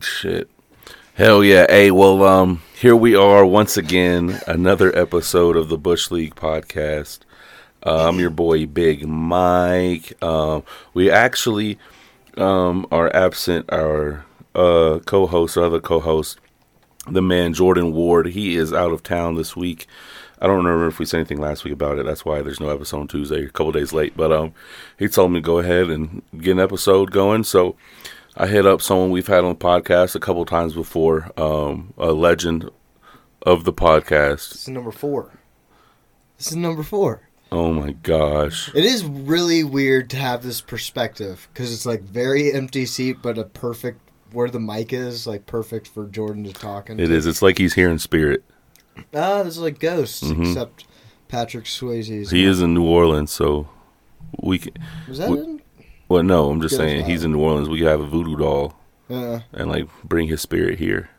Shit. Hell yeah. Hey, well, um, here we are once again, another episode of the Bush League podcast. Uh, I'm your boy, Big Mike. Um, we actually um, are absent our uh, co-host, our other co-host, the man Jordan Ward. He is out of town this week. I don't remember if we said anything last week about it. That's why there's no episode on Tuesday, a couple days late. But um, he told me to go ahead and get an episode going. So I hit up someone we've had on the podcast a couple times before, um, a legend of the podcast. This is number four. This is number four. Oh my gosh. It is really weird to have this perspective because it's like very empty seat, but a perfect where the mic is, like perfect for Jordan to talk into. It is. It's like he's here in spirit. Ah, this is like ghosts, Mhm. except Patrick Swayze's. He is in New Orleans, so we can. Was that we- in? Well, no, I'm just saying he's in New Orleans. We could have a voodoo doll Uh, and like bring his spirit here.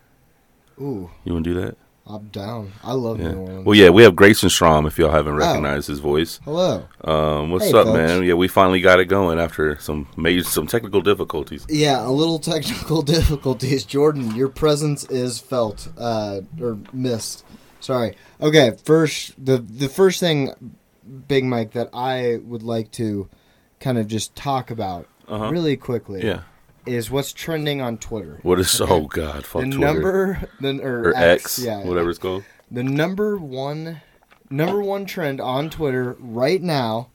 ooh, You want to do that? I'm down. I love Yeah. New Orleans. Well, yeah, we have Grayson Strom. If y'all haven't Oh. recognized his voice, Hello. um, what's Hey, up, folks. man? Yeah, we finally got it going after some major, some technical difficulties. Yeah, a little technical difficulties. Jordan, your presence is felt uh, or missed. Sorry. Okay, first the the first thing, Big Mike, that I would like to kind of just talk about Uh-huh. really quickly Yeah. is what's trending on Twitter. What is? Okay. Oh God, fuck the Twitter number the or, or X, yeah, whatever it's called. the number one number one trend on Twitter right now.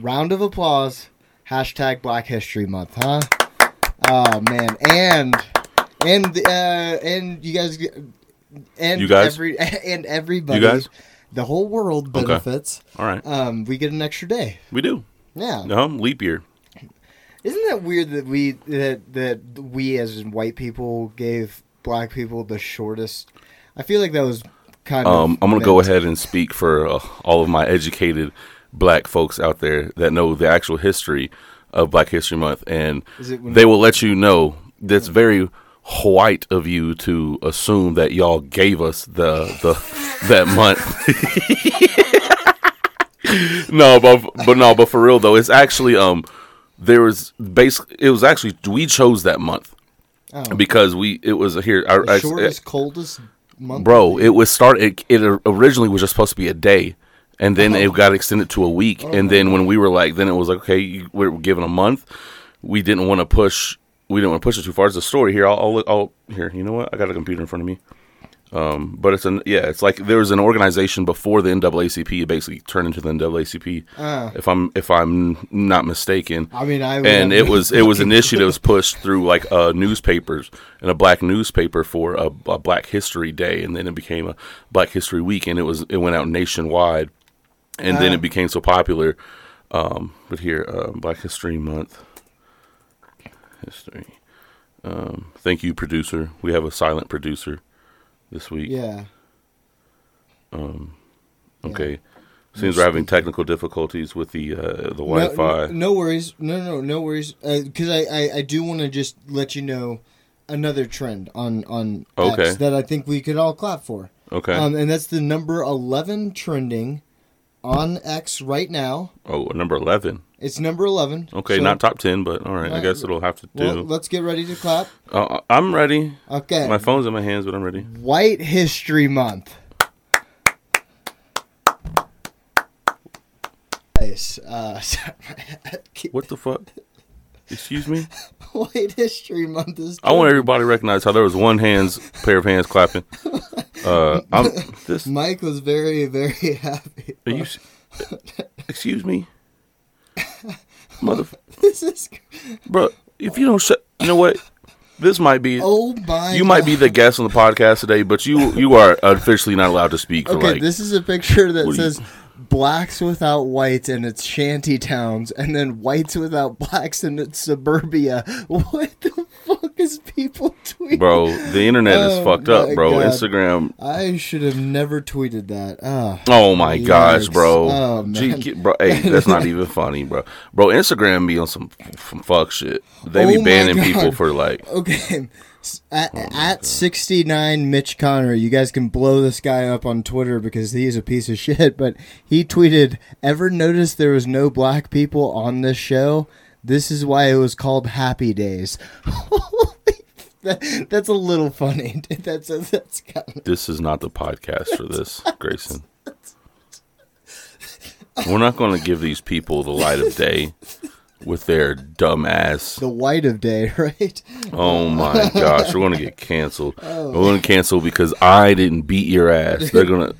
Round of applause. Hashtag Black History Month, huh? Oh man, and and uh, and you guys and You guys? every and everybody, You guys? the whole world Okay. benefits. All right, Um, we get an extra day. we do. Yeah, No, leap year. isn't that weird that we that that we as white people gave black people the shortest? I feel like that was kind of. Um, I'm gonna go ahead and speak for uh, all of my educated black folks out there that know the actual history of Black History Month, and Is it when- they will let you know that's very white of you to assume that y'all gave us the the that month. no, but but no, but for real though, it's actually um there was basically it was actually we chose that month. Oh. because we it was here. I, the I- shortest, coldest month. bro it was start it, it originally was just supposed to be a day and then it got extended to a week and then when we were like then it was like okay you, we're given a month. We didn't want to push we didn't want to push it too far. It's a story here. I'll, I'll look I'll here you know what? I got a computer in front of me um but it's an yeah it's like there was an organization before the NAACP basically turned into the NAACP Ah. if I'm if I'm not mistaken I mean, I and it was it was initiatives pushed through like uh, newspapers and a black newspaper for a, a Black History Day, and then it became a Black History Week, and it was it went out nationwide, and then Ah. it became so popular. Um, but here, uh, Black History Month, history. Um, thank you, producer. We have a silent producer this week. yeah. Um. Okay. Seems we're having technical difficulties with the uh, the Wi-Fi. no, no worries. No, no, no worries. Because I, I, I do want to just let you know another trend on on Okay. X that I think we could all clap for. Okay. Um, and that's the number eleven trending on X right now. oh, number eleven. It's number eleven. Okay, So- not top ten, but all right. I guess it'll have to do. Well, let's get ready to clap. Uh, I'm ready. Okay. My phone's in my hands, but I'm ready. White History Month. Nice. Uh, What the fuck? Excuse me. White History Month is. I want everybody to recognize how there was one hands pair of hands clapping. Uh, I'm this. Mike was very, very happy. Are you? Excuse me, mother, This is. bro. If you don't shut, you know what? This might be. Oh my! you might be the guest on the podcast today, but you you are officially not allowed to speak for Okay, like. this is a picture that do you- says blacks without whites and it's shanty towns, and then whites without blacks and it's suburbia. What the fuck is people tweeting? bro, the internet is Oh fucked up, bro. God. Instagram. I should have never tweeted that. Ah. Oh my gosh, bro. Oh, Gee, bro. Hey, that's not even funny, bro. Bro, Instagram be on some, some fuck shit. They be Oh banning people for like. Okay. S- At, at 69 Mitch Connor, you guys can blow this guy up on Twitter because he's a piece of shit, but he tweeted, Ever notice there was no black people on this show? This is why it was called Happy Days. That, that's a little funny. That's that's kind of, This is not the podcast for this, Grayson. We're not going to give these people the light of day with their dumb ass. the white of day, right? Oh my gosh, we're going to get canceled. Oh. We're going to cancel because I didn't beat your ass. They're going to.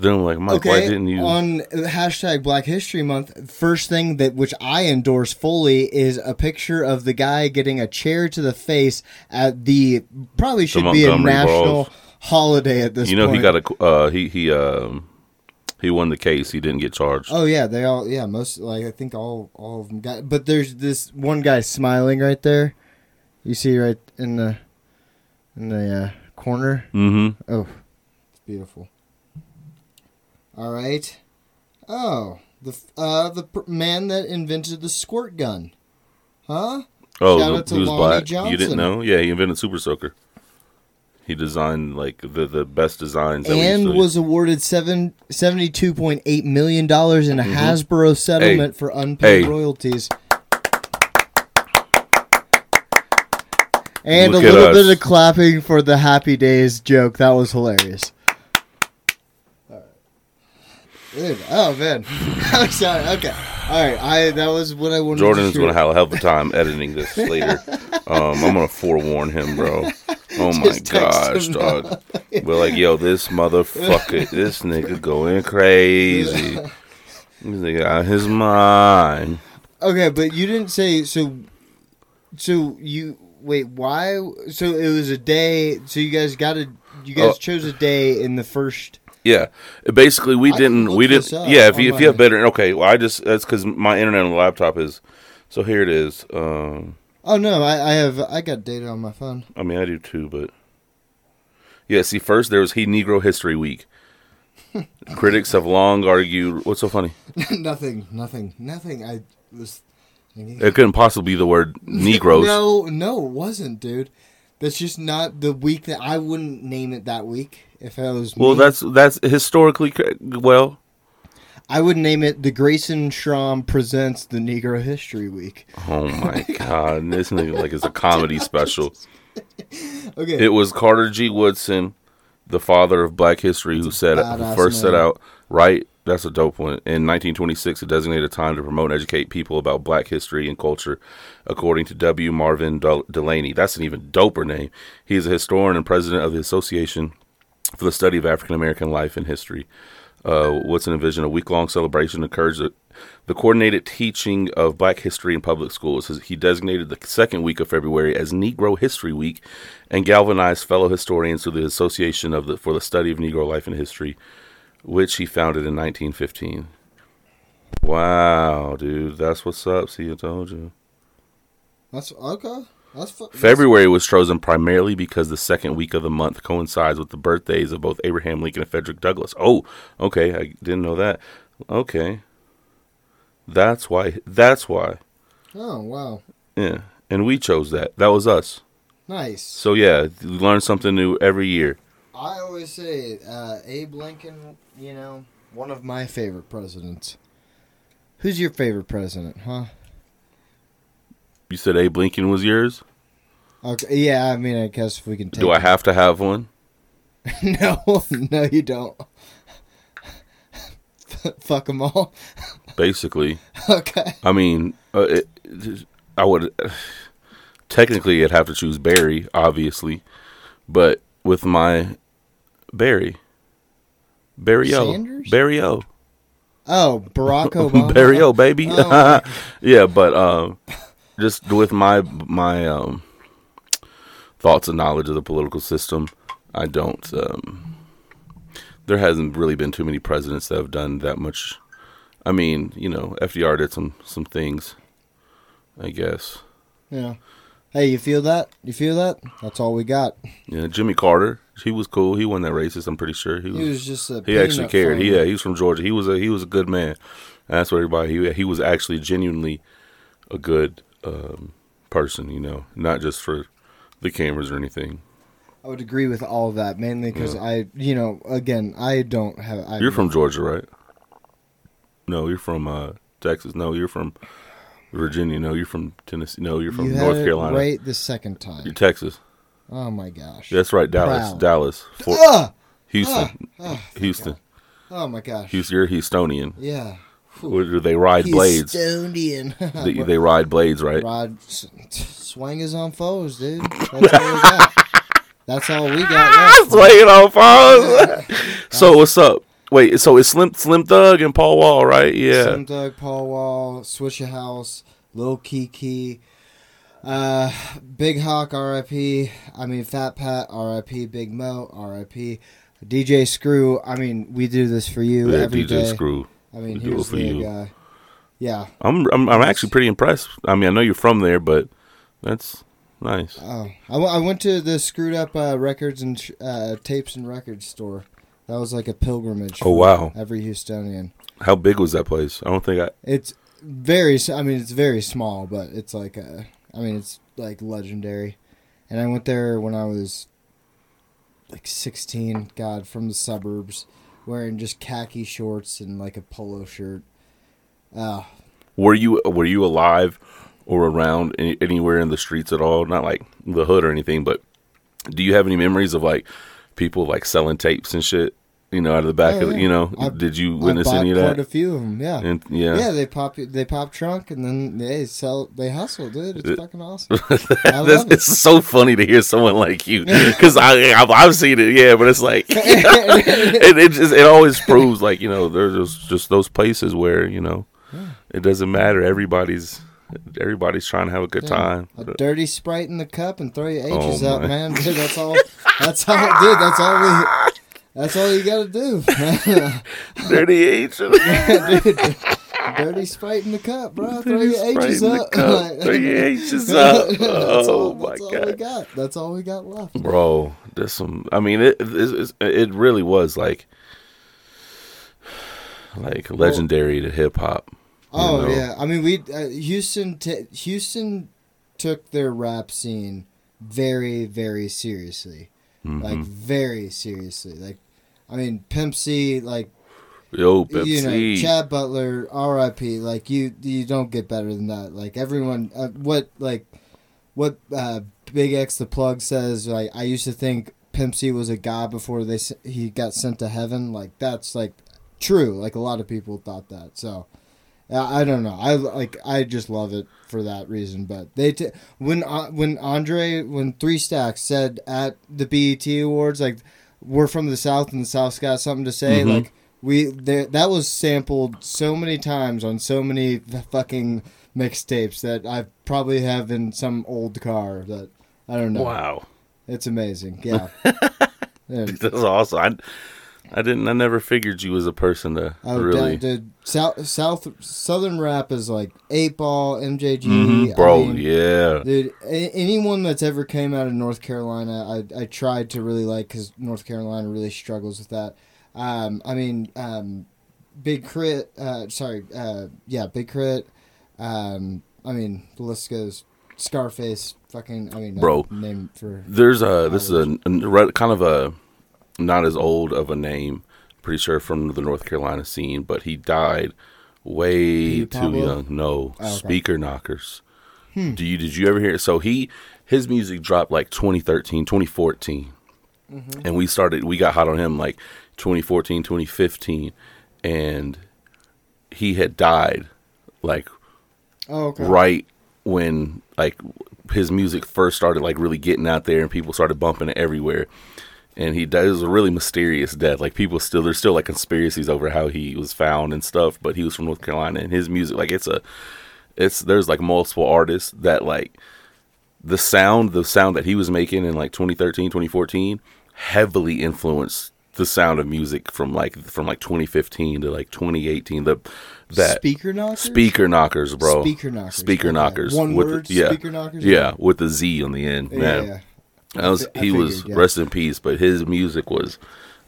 They're like, Mike, why Okay, didn't you? on hashtag Black History Month, first thing that which I endorse fully is a picture of the guy getting a chair to the face at the probably should be a national Balls. holiday at this you know, point. he got a. Uh, he he um he won the case. He didn't get charged. Oh yeah, they all yeah most like I think all all of them got. But there's this one guy smiling right there. You see right in the in the uh, corner. Mm-hmm. Oh, it's beautiful. All right. Oh, the uh the pr- man that invented the squirt gun, huh? Oh, Shout the- out to he was Lonnie black. You didn't know? Yeah, he invented Super Soaker. He designed like the the best designs. That and was awarded seven seventy two point eight million dollars in a Hasbro settlement for unpaid Mm-hmm. Hey. royalties. And Look a little bit of clapping for the Happy Days joke. That was hilarious. Dude, oh man, I'm sorry. Okay, all right. I that was what I wanted. Jordan's to going to have a hell of a time editing this later. Um, I'm going to forewarn him, bro. Oh my gosh, dog. We're like, yo, this motherfucker, this nigga going crazy. This nigga out his mind. Okay, but you didn't say so. So you wait. Why? So it was a day. So you guys got a. You guys Oh. chose a day in the first. Yeah, basically, we I didn't. We didn't. Yeah, if you if you have better, okay. Well, I just that's because my internet on the laptop is. So here it is. Um, Oh no, I, I have. I got data on my phone. I mean, I do too, but yeah. See, first there was He Negro History Week. Critics have long argued. What's so funny? nothing. Nothing. Nothing. I was. thinking- It couldn't possibly be the word Negroes. No, no, it wasn't, dude. That's just not the week that I wouldn't name it that week if it was. Well, me. that's that's historically well. I would name it the Grayson Schramm presents the Negro History Week. Oh my god, this nigga like it's a comedy special. Okay. It was Carter G. Woodson, the father of Black history, who said who first set out right. That's a dope one. In 1926, a designated a time to promote and educate people about Black history and culture, according to W. Marvin Dulaney. That's an even doper name. He is a historian and president of the Association for the Study of African American Life and History. Uh, Woodson envisioned a week long celebration encourage the, the coordinated teaching of black history in public schools. He designated the second week of February as Negro History Week and galvanized fellow historians to the Association of the, for the Study of Negro Life and History, which he founded in 1915. Wow, dude, that's what's up. See, I told you. That's okay. That's fu- February was chosen primarily because the second week of the month coincides with the birthdays of both Abraham Lincoln and Frederick Douglass. Oh, okay, I didn't know that. Okay, that's why. That's why. Oh wow, Yeah, and we chose that. That was us. nice. So yeah, you learn something new every year. I always say uh, Abe Lincoln. You know, one of my favorite presidents. Who's your favorite president, huh? You said Abe Lincoln was yours. Okay, yeah. I mean, I guess if we can take. Do I have to have one? no, no, you don't. Fuck them all. Basically, okay. I mean, uh, it, I would technically I'd have to choose Barry, obviously, but with my Barry, Barry O, Barry O, Oh, Barack Obama. Barry O, baby. Oh. yeah, but um, just with my my um thoughts and knowledge of the political system, I don't. Um, there hasn't really been too many presidents that have done that much. I mean, you know, FDR did some some things, I guess. Yeah. Hey, you feel that? You feel that? That's all we got. Yeah, Jimmy Carter, he was cool. He wasn't that racist. I'm pretty sure he was. He was just a. he actually cared. He, yeah, he was from Georgia. He was a he was a good man. And that's what everybody. He he was actually genuinely a good um, person. You know, not just for the cameras or anything. I would agree with all of that, mainly because I, you know, again, I don't have. I, You're from Georgia, right? No, you're from uh, Texas. No, you're from Virginia. No, you're from Tennessee. No, you're from you North Carolina. right the second time. You're Texas. Oh my gosh. That's right, Dallas, Proud. Dallas, Fort, Ah! Houston, Oh, Houston, oh my gosh. Houston. You're Houstonian. Yeah. Do they ride blades? Houstonian. They, they ride blades, right? Rod s- swing is on foes, dude. That's all we got. That's all we got left. Swinging on foes. so what's up? Wait, so it's Slim Slim Thug and Paul Wall, right? Yeah. Slim Thug, Paul Wall, Swishahouse, Lil Keke, uh, Big Hawk, R.I.P. I mean, Fat Pat, R.I.P. Big Moe, R.I.P. DJ Screw. I mean, we do this for you yeah, every DJ day. Screw. I mean, we do it for the you. guy. Yeah. I'm, I'm I'm actually pretty impressed. I mean, I know you're from there, but that's nice. Oh, I, w- I went to the Screwed Up uh, Records and sh- uh, Tapes and Records store. That was like a pilgrimage. Oh for wow, Every Houstonian. how big was that place? I don't think I. It's very. I mean, it's very small, but it's like a. I mean, it's like legendary. And I went there when I was like 16. God, from the suburbs, wearing just khaki shorts and like a polo shirt. Uh, Were you were you alive or around any, anywhere in the streets at all? Not like the hood or anything, but do you have any memories of like people like selling tapes and shit? You know, out of the back Oh, of the, yeah. you know, I've- did you I witness any of that? quite a few of them. Yeah. and Yeah. yeah, they pop they pop trunk and then they sell they hustle, dude. It's It- fucking awesome. I it. it's so funny to hear someone like you because I I've, I've seen it, yeah, but it's like it, it just it always proves like you know there's just, just those places where you know it doesn't matter everybody's everybody's trying to have a good Yeah. time. A dirty sprite in the cup and throw your Oh, H's out, my. man. Dude, that's all. That's all, dude. That's all we. That's all you gotta do. Dirty H. dude, dirty sprite in the cup, bro. Throw your H's up. Throw your H's up. that's Oh all, my that's all we got. That's all we got left. bro! There's some. I mean, it it, it really was like like legendary to hip hop. Oh know? yeah, I mean we uh, Houston t- Houston took their rap scene very very seriously, like Mhm. very seriously. Like, I mean Pimp C, like Yo, Pepsi. you know Chad Butler, R.I.P. Like you you don't get better than that. Like everyone, uh, what like what uh, Big X the Plug says. Like I used to think Pimp C was a god before they he got sent to heaven. Like that's like true. Like a lot of people thought that. So. I I don't know. I like. I just love it for that reason. But they t- when uh, when Andre when Three Stacks said at the BET Awards like we're from the South and the South's got something to say. Mhm. Like we there that was sampled so many times on so many fucking mixtapes that I probably have in some old car that I don't know. Wow, It's amazing. Yeah. Yeah. that's awesome. I, I didn't. I never figured you was a person to Oh, really, dude, South South Southern rap is like Eight Ball, MJG, Mhm, I bro. mean, yeah, Dude, a- anyone that's ever came out of North Carolina, I I tried to really like because North Carolina really struggles with that. Um, I mean, um, Big K.R.I.T., uh, sorry, uh, yeah, Big Crit. Um, I mean, the list goes. Scarface, fucking, I mean, Bro. name for There's a this is a, a kind of a not as old of a name. Pretty sure from the North Carolina scene, but he died way too young. No, Oh, okay. Speaker Knockerz. Hmm. Do you did you ever hear? So he his music dropped like 2013, 2014, Mm-hmm. and we started we got hot on him like 2014, 2015, and he had died like Oh, okay. right when like his music first started like really getting out there and people started bumping it everywhere and he died. It was a really mysterious death. Like people still, there's still like conspiracies over how he was found and stuff. But he was from North Carolina, and his music, like it's a, it's there's like multiple artists that like the sound, the sound that he was making in like 2013, 2014, heavily influenced the sound of music from like from like 2015 to like 2018. The that Speaker Knockerz. Speaker Knockerz, bro. Speaker Knockerz. Speaker Knockerz. One with word. The, yeah, Speaker Knockerz. yeah, with the Z on the end. Yeah. Man, yeah. That was I he was yeah. rest in peace. But his music was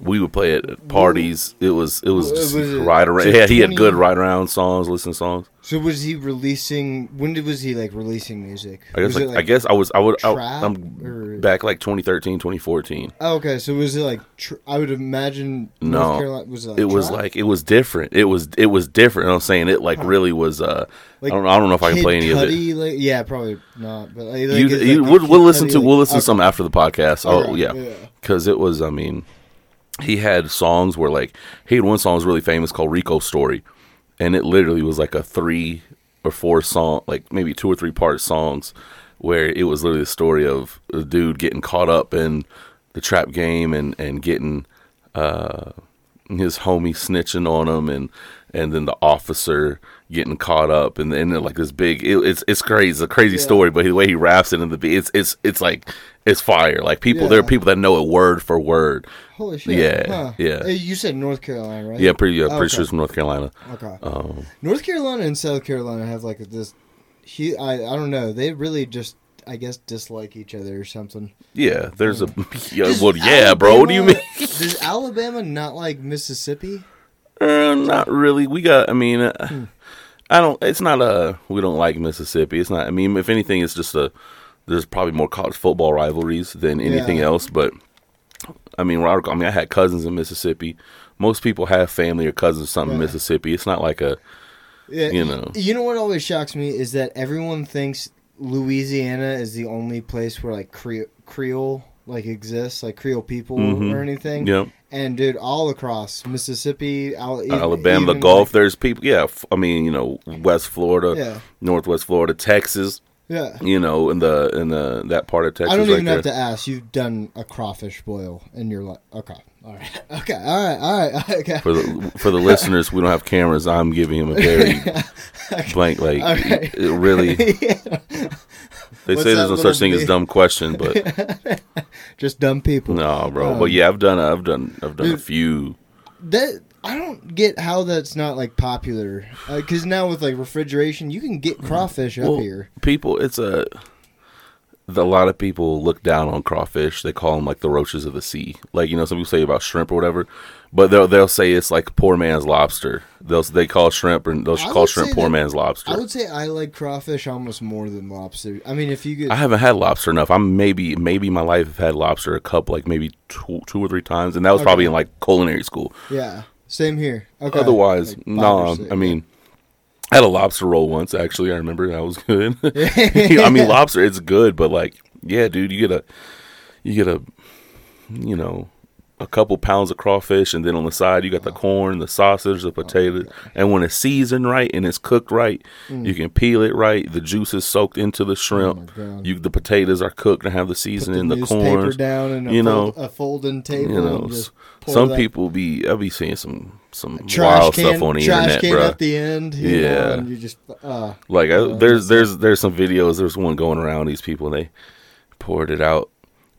We would play it at parties. It was it was, Was just it ride around. Yeah, he had good 20 ride around songs, listen songs. So was he releasing? When did was he like releasing music? I guess Was like, I guess I was I would I, trap I'm or- back like 2013, 2014. Oh, okay, so was it like? Tr- I would imagine. No. Carolina was it. Like It was like it was different. It was it was different. You know I'm saying it like really was. uh Like I don't I don't know if I can play any of it. Like, yeah, probably not. But like, like, You, you like we'll, we'll listen Cudi, to like- we'll listen to some after the podcast. Oh Alright, yeah, yeah. because it was. I mean, he had songs where like he had one song was really famous called Rico Story, and it literally was like a three or four song, like maybe two or three part songs, where it was literally the story of a dude getting caught up in the trap game and and getting uh his homie snitching on him and and then the officer getting caught up and then like this big it, it's it's crazy it's a crazy Yeah. story but the way he raps it in the beat it's it's it's like it's fire like people there are people that know it word for word Holy shit! Yeah, huh. yeah. Hey, You said North Carolina, right? yeah pretty uh, pretty Okay. sure it's from North Carolina Okay. um North Carolina and South Carolina have like this. He, I, I don't know. They really just, I guess, dislike each other or something. yeah there's a yeah, well yeah bro what do you mean Does Alabama not like Mississippi? Uh, not really. We got. I mean, uh, Hmm. I don't. It's not a. We don't like Mississippi. It's not. I mean, if anything, it's just a. There's probably more college football rivalries than anything Yeah. else. But I mean, I mean, I had cousins in Mississippi. Most people have family or cousins or something in Mississippi. It's not like a. Yeah, You know. You know what always shocks me is that everyone thinks Louisiana is the only place where like Cre- Creole like exists, like Creole people Mhm. or anything. Know, And dude, all across Mississippi, Al- Alabama, the even, Gulf. like- there's people. Yeah, I mean, you know, West Florida, yeah, Northwest Florida, Texas. Yeah. You know, in the in the that part of Texas. I don't right even there. have to ask. You've done a crawfish boil in your life. Okay, all right, okay, all right, all right, okay. For the for the listeners, we don't have cameras. I'm giving him a very blank, like Okay. really. They What's say there's no such thing as dumb question, but Just dumb people. no, bro. Um, but yeah, I've done I've done I've done a few. That I don't get how that's not like popular. Because now with like refrigeration, you can get crawfish up Well, here. People, it's a. A lot of people look down on crawfish. They call them like the roaches of the sea. Like you know, some people say about shrimp or whatever, but they'll they'll say it's like poor man's lobster. They'll they call shrimp and they'll call shrimp poor that- man's lobster. I would say I like crawfish almost more than lobster. I mean, if you get, I haven't had lobster enough. I'm maybe maybe my life have had lobster a couple like maybe two, two or three times, and that was probably in like culinary school. yeah, same here. Okay. Otherwise, Like or I mean, I had a lobster roll once. Actually, I remember that was good. I mean, lobster it's good, but like, yeah, dude, you get a you get a you know a couple pounds of crawfish, and then on the side you got the corn, the sausage, the potato, and when it's seasoned right and it's cooked right, mm. you can peel it right. The juice is soaked into the oh, shrimp. Oh you the potatoes are cooked and have the put seasoning, the the, newspaper corn. down and you fold, know, a folding table. You know, just some people be I'll be seeing some some trash wild can, stuff on the trash internet, can bro. at the end. Yeah. know, you just uh, Like I, Oh, there's there's there's some videos. There's one going around. These people and they poured it out,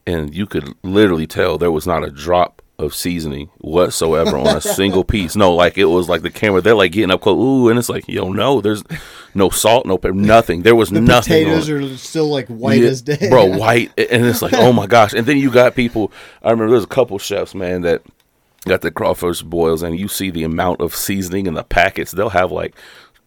and you could literally tell there was not a drop of seasoning whatsoever on a single piece. No, like it was like the camera. They're like getting up close. Ooh, and it's like yo, no, there's no salt, no pepper, nothing. There was the nothing. potatoes are still like white Yeah, as day, bro. White, and it's like oh my gosh. And then you got people. I remember there's a couple chefs, man, that got the crawfish boils, and you see the amount of seasoning in the packets. They'll have like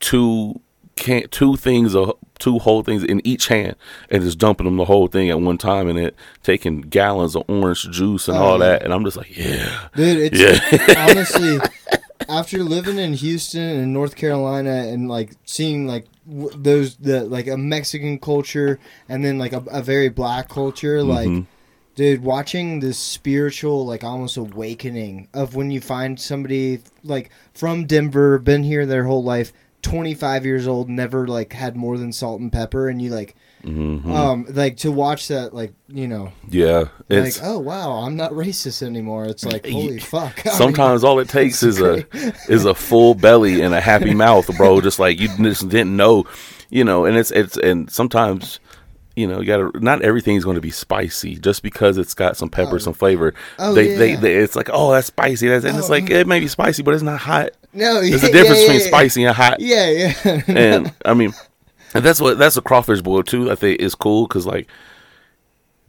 two can two things of two whole things in each hand and just dumping them the whole thing at one time and it taking gallons of orange juice and Oh, all yeah. that and I'm just like yeah Dude, it's Yeah. honestly after living in Houston and North Carolina and like seeing like w- those the like a Mexican culture and then like a, a very black culture like Mhm. dude watching this spiritual like almost awakening of when you find somebody like from Denver been here their whole life 25 years old never like had more than salt and pepper and you like Mhm. um like to watch that like you know yeah like it's oh wow i'm not racist anymore it's like holy fuck I mean, sometimes all it takes is a is a full belly and a happy mouth bro just like you just didn't know you know and it's it's and sometimes you know, you gotta. Not everything's going to be spicy just because it's got some pepper, Oh. some flavor. Oh, they, they, yeah. they, it's like, oh, that's spicy. That's, and it's Oh, like it may be spicy, but it's not hot. No There's a difference yeah, between yeah, spicy and hot. yeah yeah And I mean, and that's what that's a crawfish boil too. I think is cool because like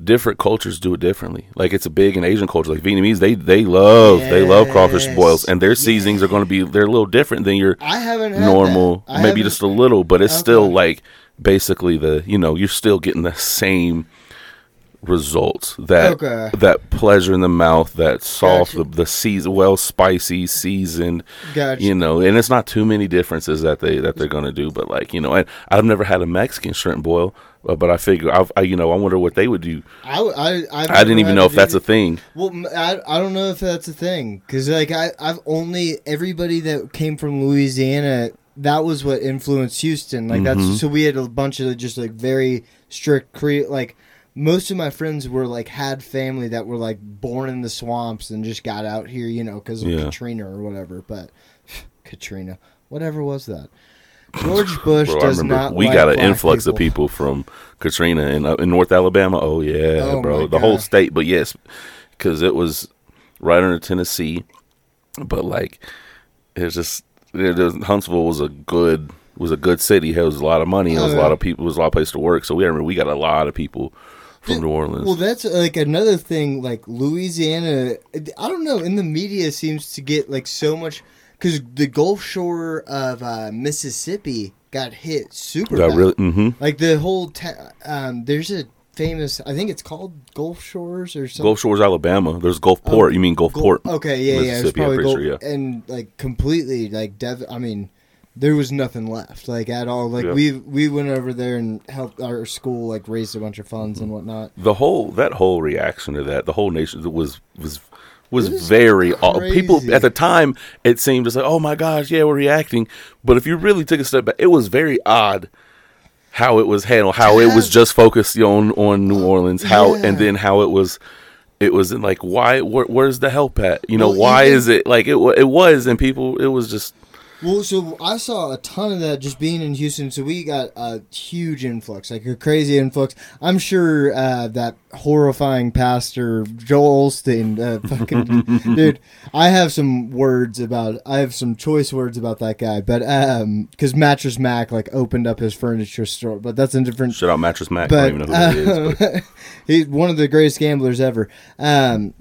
different cultures do it differently. Like it's a big in Asian culture. Like Vietnamese, they they love they love crawfish boils, and their seasonings are going to be they're a little different than your I haven't normal. I Maybe haven't- just a little, but it's still like basically the you know you're still getting the same results that Okay. that pleasure in the mouth that soft Gotcha. the, the season well spicy seasoned Gotcha. you know and it's not too many differences that they that they're gonna do but like you know and i've never had a mexican shrimp boil uh, but i figure I've, i you know i wonder what they would do I, I, I've didn't even know if that's a thing Well, I, I don't know if that's a thing because like I I've only everybody that came from Louisiana that was what influenced Houston like Mhm. that's so we had a bunch of just like very strict cre like most of my friends were like had family that were like born in the swamps and just got out here you know because of Yeah. Katrina or whatever but Katrina whatever was that George Bush Bro, does not we like got an influx of people from Katrina in uh, in North Alabama. Oh yeah, Oh, bro, the whole state. But yes, because it was right under Tennessee. But like, it was just it was, Huntsville was a good was a good city. It was a lot of money. It was Oh, a lot of people. It was a lot of place to work. So we I remember we got a lot of people from New Orleans. Well, that's like another thing. Like Louisiana, I don't know. In the media, seems to get like so much because the Gulf Shore of uh, Mississippi got hit super. got bad. really hmm like the whole. Ta- um, there's a famous. I think it's called Gulf Shores or something. Gulf Shores, Alabama. There's Gulfport. you mean Gulfport? Gul- Okay, yeah, yeah. It's probably Gulf, sure, and like completely like dev. I mean, there was nothing left like at all. Like Yeah. we we went over there and helped our school like raise a bunch of funds and mm-hmm. whatnot. the whole that whole reaction to that the whole nation was was was, was very aw- people at the time it seemed just like oh my gosh yeah we're reacting but if you really took a step back it was very odd how it was handled how it was just focused on on New uh, Orleans how Yeah. and then how it was it was in like why where, where's the help at you know Well, why even- is it like it it was and people it was just Well, so I saw a ton of that just being in Houston. So we got a huge influx, like a crazy influx. I'm sure uh, that horrifying pastor Joel Osteen, uh, fucking dude. I have some words about. I have some choice words about that guy, but um, because Mattress Mac like opened up his furniture store, but that's a different. shut out mattress mac I But, don't even know who it is but uh, he's one of the greatest gamblers ever. Um,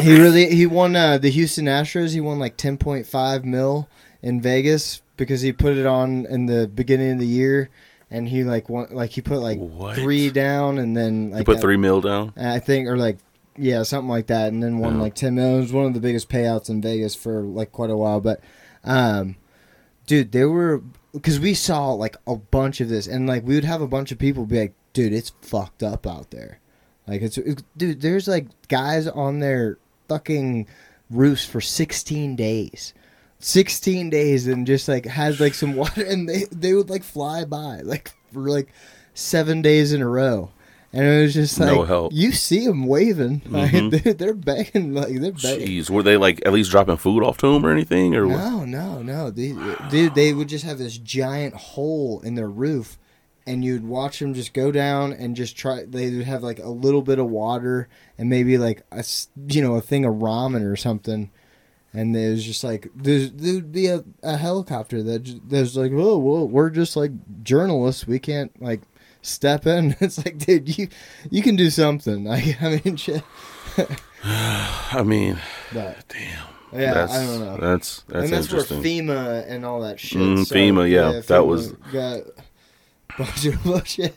he really he won uh, the Houston Astros. He won like ten point five mil in Vegas because he put it on in the beginning of the year, and he like won like he put like What? three down, and then like you put three mil down I think or like yeah something like that, and then won Yeah. like ten mil. It was one of the biggest payouts in Vegas for like quite a while, but. um dude there were because we saw like a bunch of this and like we would have a bunch of people be like dude it's fucked up out there like it's, it's dude there's like guys on their fucking roofs for 16 days 16 days and just like has like some water and they they would like fly by like for like seven days in a row and it was just like No help. you see them waving like Mhm. they're, they're begging like they're begging Jeez, were they like at least dropping food off to him or anything or what? no, no, no. They, dude, they would just have this giant hole in their roof, and you'd watch them just go down and just try. They would have like a little bit of water and maybe like a you know a thing of ramen or something, and was just like there's there'd be a, a helicopter that there's like oh well we're just like journalists we can't like step in. It's like dude you you can do something. I I mean shit. I mean, But damn. yeah, that's, I don't know. That's that's and that's interesting. where FEMA and all that shit. Mm, so, FEMA, yeah, that was- got a bunch of bullshit.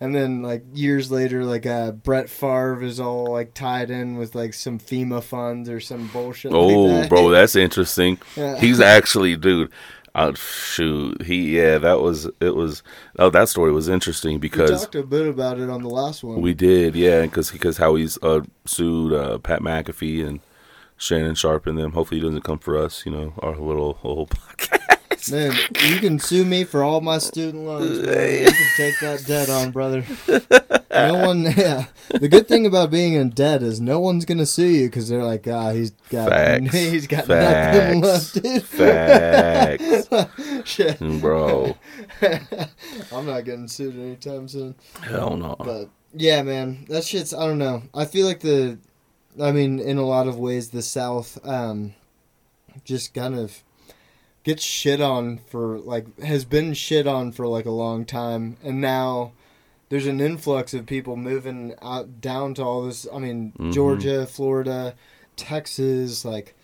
And then like years later, like uh, Brett Favre is all like tied in with like some FEMA funds or some bullshit. oh, like that. bro, that's interesting. Yeah. He's actually, dude. Uh, shoot, he yeah, that was it was. Oh, that story was interesting we because talked a bit about it on the last one. we did, yeah, because because how he's uh, sued uh, Pat McAfee and Shannon Sharpe and them. Hopefully, he doesn't come for us. You know, our little little podcast. Man, you can sue me for all my student loans. Brother. You can take that debt on, brother. No one. Yeah. The good thing about being in debt is no one's gonna sue you because they're like, ah, he's got, Facts. he's got nothing left, dude. Facts, Shit. bro. I'm not getting sued anytime soon. Hell no. But yeah, man, that shit's. I don't know. I feel like the, I mean, in a lot of ways, the South, um, just kind of gets shit on for like has been shit on for like a long time, and now there's an influx of people moving out down to all this. I mean, Mhm. Georgia, Florida, Texas, like.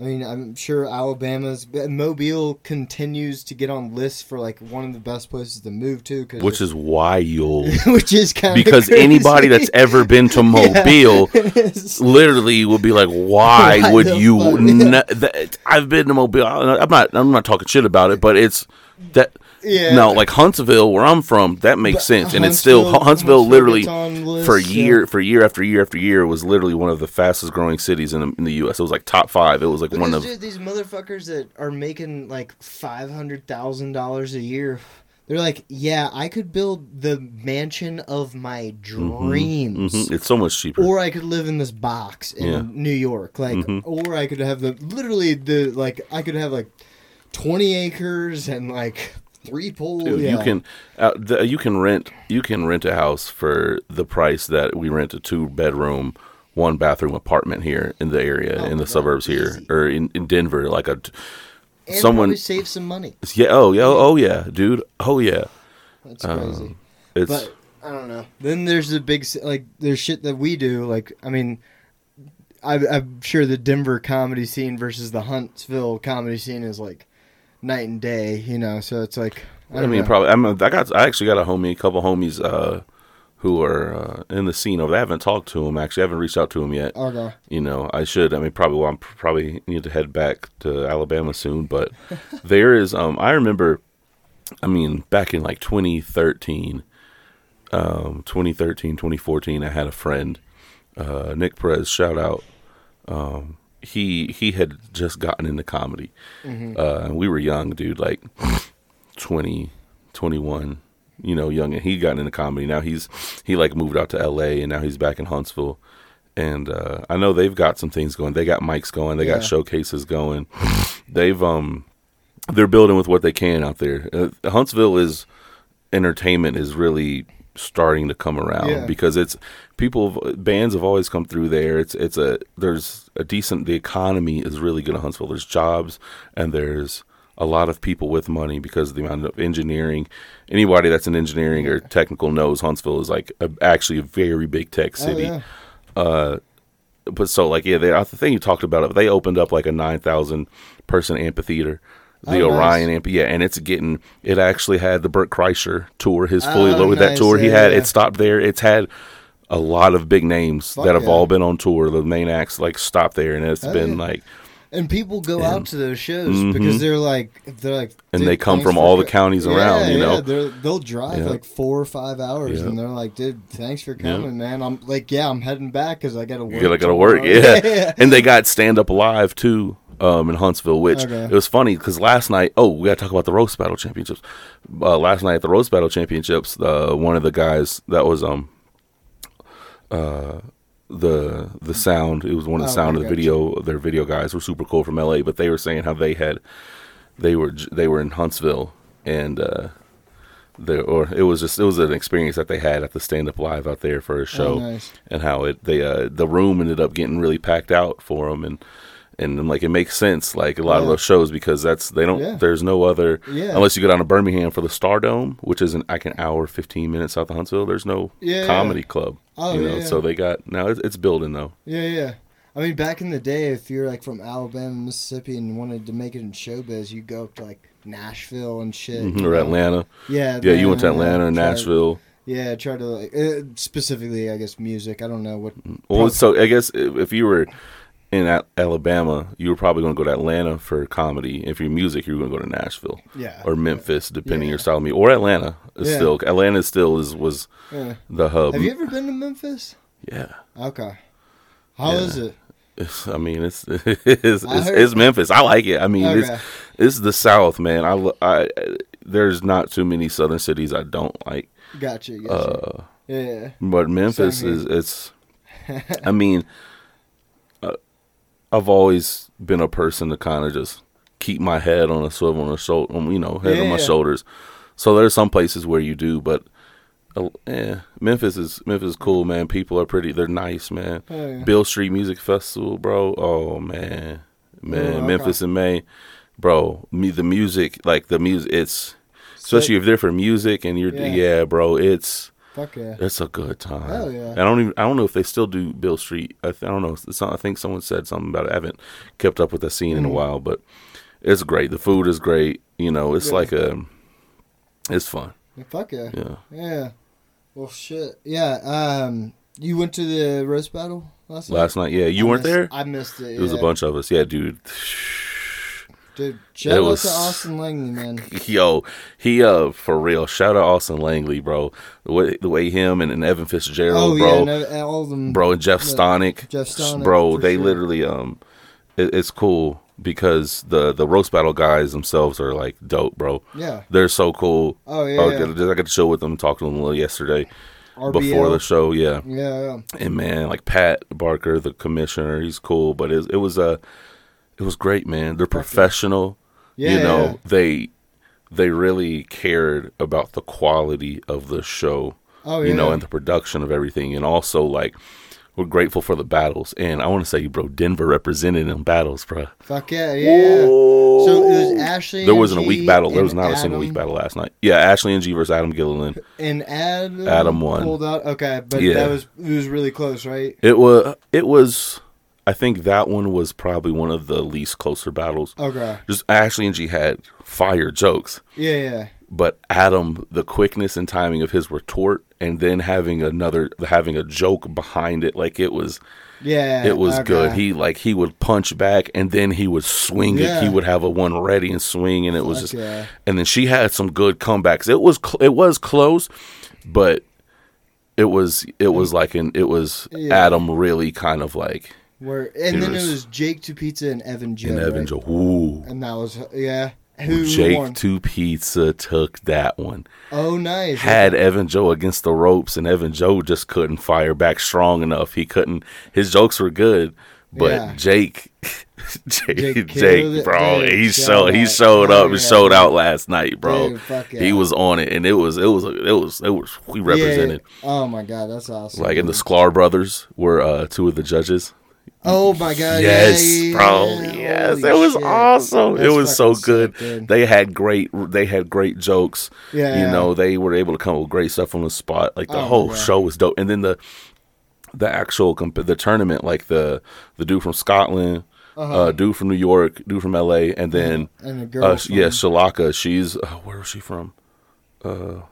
I mean, I'm sure Alabama's Mobile continues to get on lists for like one of the best places to move to, cause which is wild which is kind because anybody that's ever been to Mobile is literally would be like, "Why, Why would you?" N- that, I've been to Mobile. I'm not. I'm not talking shit about it, but it's that. Yeah. No, like Huntsville, where I'm from, that makes But sense, and it's still Huntsville- literally, gets on lists, for yeah. year for year after year after year, was literally one of the fastest growing cities in the, in the U.S. It was like top five. It was like one Because, of dude, these motherfuckers that are making like five hundred thousand dollars a year, they're like, yeah, I could build the mansion of my dreams, Mhm, It's so much cheaper. or I could live in this box in Yeah. New York, like, Mhm. or I could have the literally the like I could have like twenty acres and like three pools. Dude, yeah. You can uh, the, you can rent you can rent a house for the price that we rent a two bedroom, one bathroom apartment here in the area Oh in the God, suburbs here easy. or in, in Denver. Like a t- and someone- save some money. yeah oh yeah oh yeah dude oh yeah That's crazy. Um, it's But I don't know. Then there's the big like there's shit that we do. Like I mean, I, I'm sure the Denver comedy scene versus the Huntsville comedy scene is like night and day. You know, so it's like I, I, mean know. probably I'm a, I got I actually got a homie a couple homies uh who are uh, in the scene over. I haven't talked to him actually. I haven't reached out to him yet. Okay. you know i should i mean probably well i'm probably need to head back to alabama soon but there is um i remember i mean back in like 2013 um 2013 2014 i had a friend uh nick perez shout out um he he had just gotten into comedy Mm-hmm. uh and we were young dude like 20 21 you know young and he got into comedy now he's he like moved out to la and now he's back in huntsville and uh, I know they've got some things going. They got mics going. They Yeah. got showcases going. they've um, they're building with what they can out there. Uh, Huntsville is entertainment is really starting to come around Yeah. because it's people bands have always come through there. It's it's a there's a decent the economy is really good in Huntsville. There's jobs and there's a lot of people with money because of the amount of engineering. Anybody that's in engineering or technical knows Huntsville is like a, actually a very big tech Oh, city yeah. Uh, but so like yeah, they, uh, I think you talked about it. They opened up like a nine thousand person amphitheater, the Oh, nice. Orion amp. Yeah, and it's getting. It actually had the Bert Kreischer tour, his fully Oh, loaded that nice. tour he had. yeah. It stopped there. It's had a lot of big names Fuck that have yeah. all been on tour. The main acts like stop there, and it's Oh, been yeah. like, And people go out to those shows Mhm. because they're like they're like and they come from all the counties Yeah, around. You yeah, know, they're, they'll drive Yeah. like four or five hours, Yeah. and they're like, "Dude, thanks for Yeah. coming, man." I'm like, "Yeah, I'm heading back because I gotta work." You gotta gotta work, tomorrow." yeah. and they got stand up live too um, in Huntsville, which Okay. it was funny because last night. Oh, we gotta talk about the roast battle championships. Uh, last night at the roast battle championships, uh, one of the guys that was um uh the the sound. It was one of the Oh, sound of the video. their video guys were super cool from LA but they were saying how they had they were they were in Huntsville and uh there or it was just it was an experience that they had at the stand up live out there for a show Oh, nice. and how it they uh the room ended up getting really packed out for them and and like it makes sense like a lot of those shows because that's they don't Yeah. there's no other Yeah. unless you go down to Birmingham for the Stardome which is an like an hour 15 minutes south of Huntsville there's no Yeah, comedy yeah. club Oh, you know yeah. so they got now it's, it's building though Yeah, yeah. I mean, back in the day, if you're like from Alabama, Mississippi, and wanted to make it in showbiz, you go up to like Nashville and shit. Mhm, you or know? Atlanta Yeah, yeah you went to Atlanta and Nashville Yeah, try to like uh, specifically, I guess, music. I don't know what. well so I guess if if you were in Al- Alabama you were probably going to go to Atlanta for comedy if you're music you're going to go to Nashville Yeah. or Memphis, depending Yeah. your style of music, or Atlanta. Is Yeah. Still, Atlanta still is was Yeah. the hub. Have you ever been to Memphis? Yeah, Okay. How is Yeah. it? it's, I mean, it's it's, it's, heard- it's Memphis. I like it. I mean, Okay. it's it's the South, man. I, I there's not too many Southern cities I don't like, Gotcha. gotcha. uh, yeah. but Memphis is it's. I mean, I've always been a person to kind of just keep my head on a swivel, on a shoulder, you know, head on my shoulders. So there's some places where you do, but uh, yeah, Memphis is Memphis is cool, man. People are pretty, they're nice, man. Oh, yeah. Beale Street Music Festival, bro. Oh man, man, Oh, okay. Memphis in May, bro. Me, the music, like the music, it's especially if they're for music and you're, Yeah. yeah, bro. It's Fuck yeah. It's a good time. Hell yeah. I don't even. I don't know if they still do Beale Street. I, th- I don't know. It's not, I think someone said something about it. I haven't kept up with the scene in a Mhm. while, but it's great. The food is great. You know, it's Yeah. like a. It's fun. Fuck yeah. Yeah. Yeah. Well, shit. Yeah. Um, you went to the roast battle last night. Last night, yeah, you I weren't missed- there. I missed it. It was a bunch of us. Yeah, dude. Dude, shout out was- to Austin Langley, man. Yo, he uh for real. Shout out Austin Langley, bro. The way the way him and, and Evan Fitzgerald, Oh bro, yeah, and all of them. bro, and Jeff Yeah, Stonick, Jeff Stonick, bro. They sure. literally um, it, it's cool because the the roast battle guys themselves are like dope, bro. Yeah. They're so cool. Oh yeah. Oh, yeah. I got to chill with them, talk to them a little yesterday RBL. before the show. Yeah, Yeah, yeah. and man, like Pat Barker, the commissioner, he's cool. But it, it was a, it was great, man. They're professional. Yeah, you know, yeah. they they really cared about the quality of the show. Oh yeah. You know, and the production of everything, and also like. We're grateful for the battles, and I want to say, bro, Denver represented in battles, bro. Fuck yeah, yeah. So it was Ashley. There wasn't a G weak battle. There was not a single Adam, weak battle last night. Yeah, Ashley and G versus Adam Gilliland. And Adam. Adam won. Pulled out. Okay, but Yeah. that was it was really close, right? It was. It was. I think that one was probably one of the least closer battles. Okay. Just Ashley and G had fire jokes, Yeah, yeah. but Adam, the quickness and timing of his retort, and then having another, having a joke behind it, like it was, Yeah. it was okay. good. He like he would punch back, and then he would swing it. He would have a one ready and swing, and it was Fuck just. yeah. And then she had some good comebacks. It was cl- it was close, but it was it was like an it was Yeah. Adam really kind of like Where and It then was- it was Jake to Pizza and Evan Joe. and Evan right? Joe. Ooh. And that was yeah. Who Jake won? to Pizza took that one. Oh, nice. Had Evan Joe against the ropes, and Evan Joe just couldn't fire back strong enough. He couldn't. His jokes were good, but Yeah. Jake, Jake, Jake Jake, bro, dude. he showed he showed Oh, up and showed out last night, bro. Dude, He was on it, and it was it was it was it was we represented. yeah. Oh my god, that's awesome. Like, and the Sklar brothers were uh, two of the judges. Oh my god. yes, yeah, bro. yeah. Yes, Holy it was shit. awesome. That's it was so good. sick, dude. they had great. They had great jokes. Yeah. You know, they were able to come up with great stuff on the spot. Like the Oh, whole yeah. show was dope. And then the the actual comp- the tournament, like the the dude from Scotland, Uh-huh. uh, dude from New York, dude from L.A., and then and the girl. uh, from- yeah, Shalaka. She's uh, where was she from? Uh,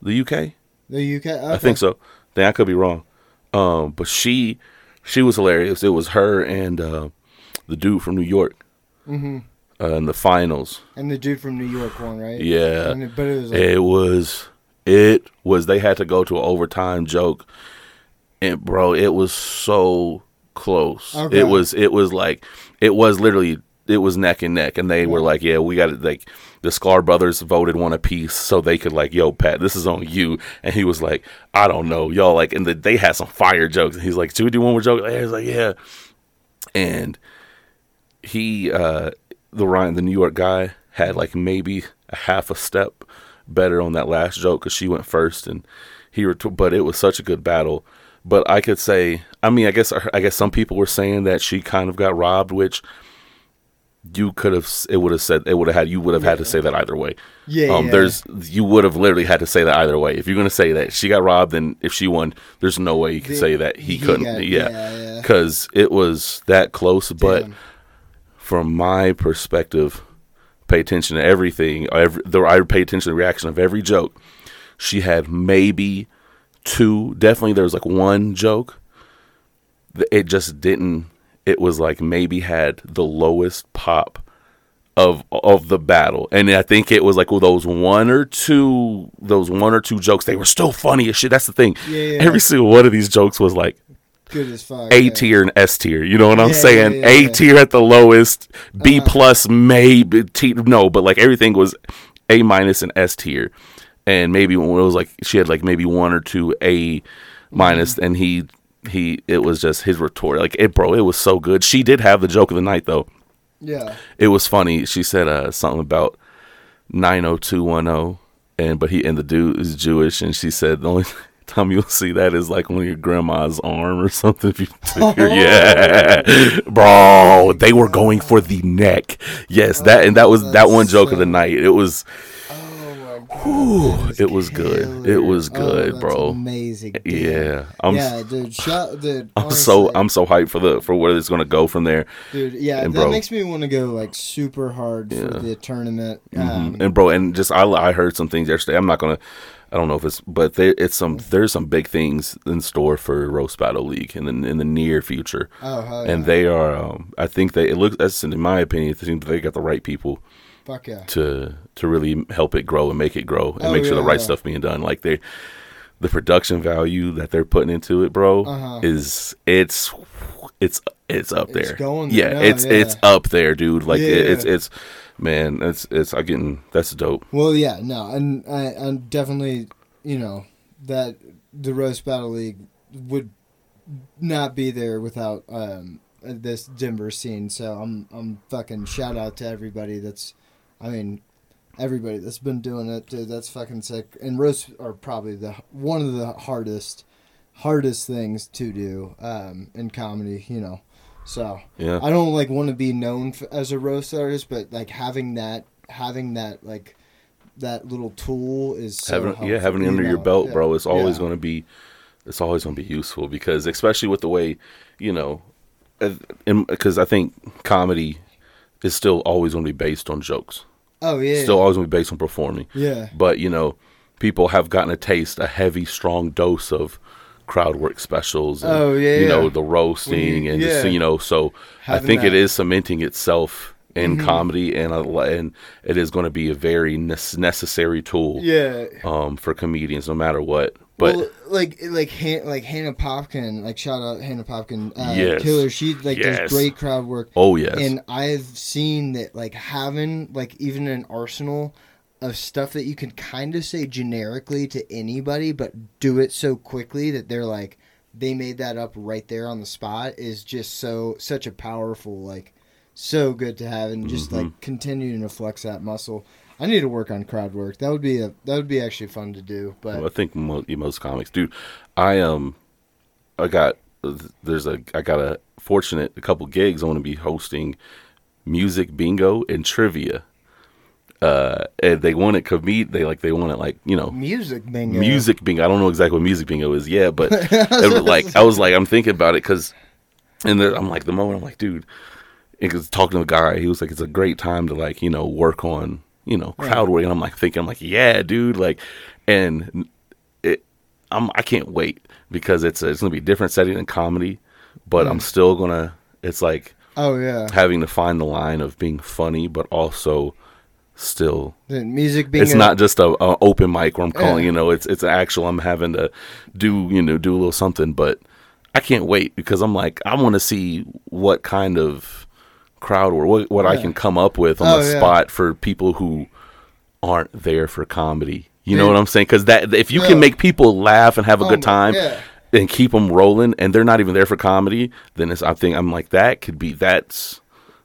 the UK. The UK. Okay. I think so. Then I could be wrong. Um, but she she was hilarious. It was her and uh, the dude from New York hmm uh, in the finals. And the dude from New York won, right? Yeah, it- but it was like, it was it was. They had to go to an overtime joke, and bro, it was so close. Okay. It was it was like it was literally it was neck and neck, and they were like, yeah, we got it. Like the Sklar brothers voted one apiece, so they could like, yo, Pat, this is on you. And he was like, I don't know, y'all. Like, and the, they had some fire jokes. And he's like, should we do one more joke? And he's like, yeah. And he, uh, the Ryan, the New York guy, had like maybe a half a step better on that last joke because she went first, and he. Ret- but it was such a good battle. But I could say, I mean, I guess I guess some people were saying that she kind of got robbed, which you could have. It would have said it would have had. You would have had to say that either way. yeah, Um, yeah. there's you would have literally had to say that either way. If you're gonna say that she got robbed, then if she won, there's no way you can The- say that he, he couldn't. got- yeah, yeah, yeah. because it was that close. But from my perspective, pay attention to everything. Every, the, I pay attention to the reaction of every joke. She had maybe two. Definitely, there was like one joke. that It just didn't. It was like maybe had the lowest pop of of the battle, and I think it was like well, those one or two, those one or two jokes. They were still funny as shit. That's the thing. Yeah, yeah. Every single one of these jokes was like good as fuck. a yeah. tier and S tier. You know what I'm Yeah, saying? yeah, yeah, A yeah. tier at the lowest, B Uh-huh. plus maybe T no, but like everything was A minus and S tier. And maybe when it was like she had like maybe one or two A minus Mm-hmm. and he he it was just his retort. Like it bro, it was so good. She did have the joke of the night though. Yeah. It was funny. She said uh something about nine oh two one oh and but he and the dude is Jewish and she said the only time you'll see that is like on your grandma's arm or something. If you your- yeah, bro, they were going for the neck. Yes, that and that was that one joke of the night. It was, Oh Whew, it was good. It was Oh, good, that's bro. Amazing. dude. Yeah, I'm. yeah, dude. Shut, dude. I'm so I'm so hyped for the for where it's gonna go from there. dude. Yeah, and that bro- makes me want to go like super hard Yeah. for the tournament. Mhm. Um, and bro, and just I I heard some things yesterday. I'm not gonna. I don't know if it's, but there it's some there's some big things in store for Roast Battle League in the in the near future, oh, hell and they are. Um, I think they it looks. That's in my opinion. It seems they got the right people fuck yeah. to to really help it grow and make it grow and Oh, make sure the right yeah. stuff being done. Like they, the production value that they're putting into it, bro, Uh-huh. is it's it's it's up It's there. going yeah, it's yeah. it's up there, dude. Like Yeah, it, it's it's man, it's it's I getting that's dope. Well, yeah, no, and I, I'm definitely, you know, that the roast battle league would not be there without um, this Denver scene. So I'm, I'm fucking shout out to everybody that's, I mean, everybody that's been doing it. Dude, that's fucking sick. And roast are probably the one of the hardest, hardest things to do um, in comedy. You know, so. Yeah, I don't like want to be known f- as a roast artist, but like having that, having that like that little tool is so having yeah having it you under your belt, Yeah. bro. It's always Yeah. going to be it's always going to be useful because especially with the way you know, because I think comedy is still always going to be based on jokes. Oh yeah, Still always going to be based on performing. yeah, but you know people have gotten a taste a heavy strong dose of crowd work specials and, Oh, yeah, you know the roasting you- and just you know so i think it that- Mm-hmm. cementing itself in comedy and a, and it is going to be a very necessary tool yeah. um for comedians no matter what but well, like like Han- like Hannah Popkin, like shout out Hannah Popkin, uh, Yes. killer. She like Yes. does great crowd work. oh yes And I've seen that like having like even an arsenal of stuff that you can kind of say generically to anybody, but do it so quickly that they're like they made that up right there on the spot is just so such a powerful like so good to have and just Mm-hmm. like continuing to flex that muscle. I need to work on crowd work. That would be a that would be actually fun to do. But Well, I think mo- most comics, dude. I um, I got there's a I got a fortunate a couple gigs. I want to be hosting music bingo and trivia. Uh, and they want wanted comed. They like they want it like you know music bingo. music bingo. I don't know exactly what music bingo is yet, but it was like I was like I'm thinking about it because, and then I'm like the moment I'm like, dude, because talking to a guy, he was like, it's a great time to like you know work on you know crowd work, and I'm like thinking I'm like yeah, dude, like, and it, I'm I can't wait because it's a, it's gonna be a different setting than comedy, but I'm mm. still gonna it's like Oh yeah. having to find the line of being funny, but also still The music bingo. it's not just a, a open mic where I'm calling, Yeah. you know, it's it's actual. I'm having to do you know do a little something, but I can't wait because I'm like I want to see what kind of crowd or what what I can come up with on Oh, the yeah. spot for people who aren't there for comedy. You know what I'm saying? Because that if you Yeah. can make people laugh and have a Oh, good time. yeah. And keep them rolling, and they're not even there for comedy. Then it's, I think I'm like that could be that's